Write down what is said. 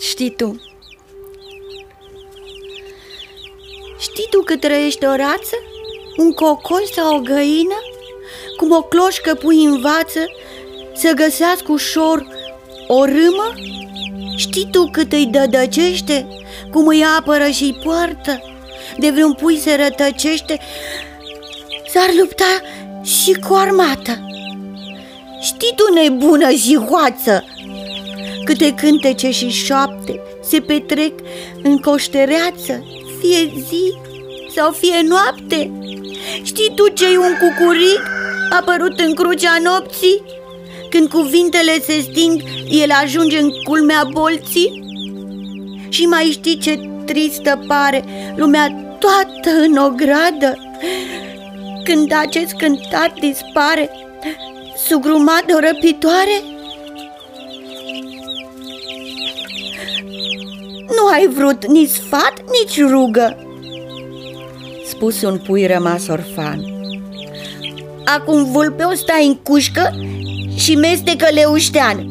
Știi tu Știi tu cât trăiește o rață? Un cocon sau o găină? Cum o cloșcă pui învață să găsească ușor o râmă? Știi tu cât îi dădăcește? Cum îi apără și îi poartă? De vreun pui se rătăcește S-ar lupta și cu armata Știi tu, nebună hoață, Câte cântece și șoapte se petrec în coștereață Fie zi sau fie noapte Știi tu ce-i un cucuric apărut în crucea nopții? Când cuvintele se sting, el ajunge în culmea bolții? Și mai știi ce tristă pare lumea toată în ogradă Când acest cântat dispare Sugrumat de o răpitoare? Ai vrut nici sfat, nici rugă Spuse un pui rămas orfan. Acum vulpeu stai în cușcă și mestecă leuștean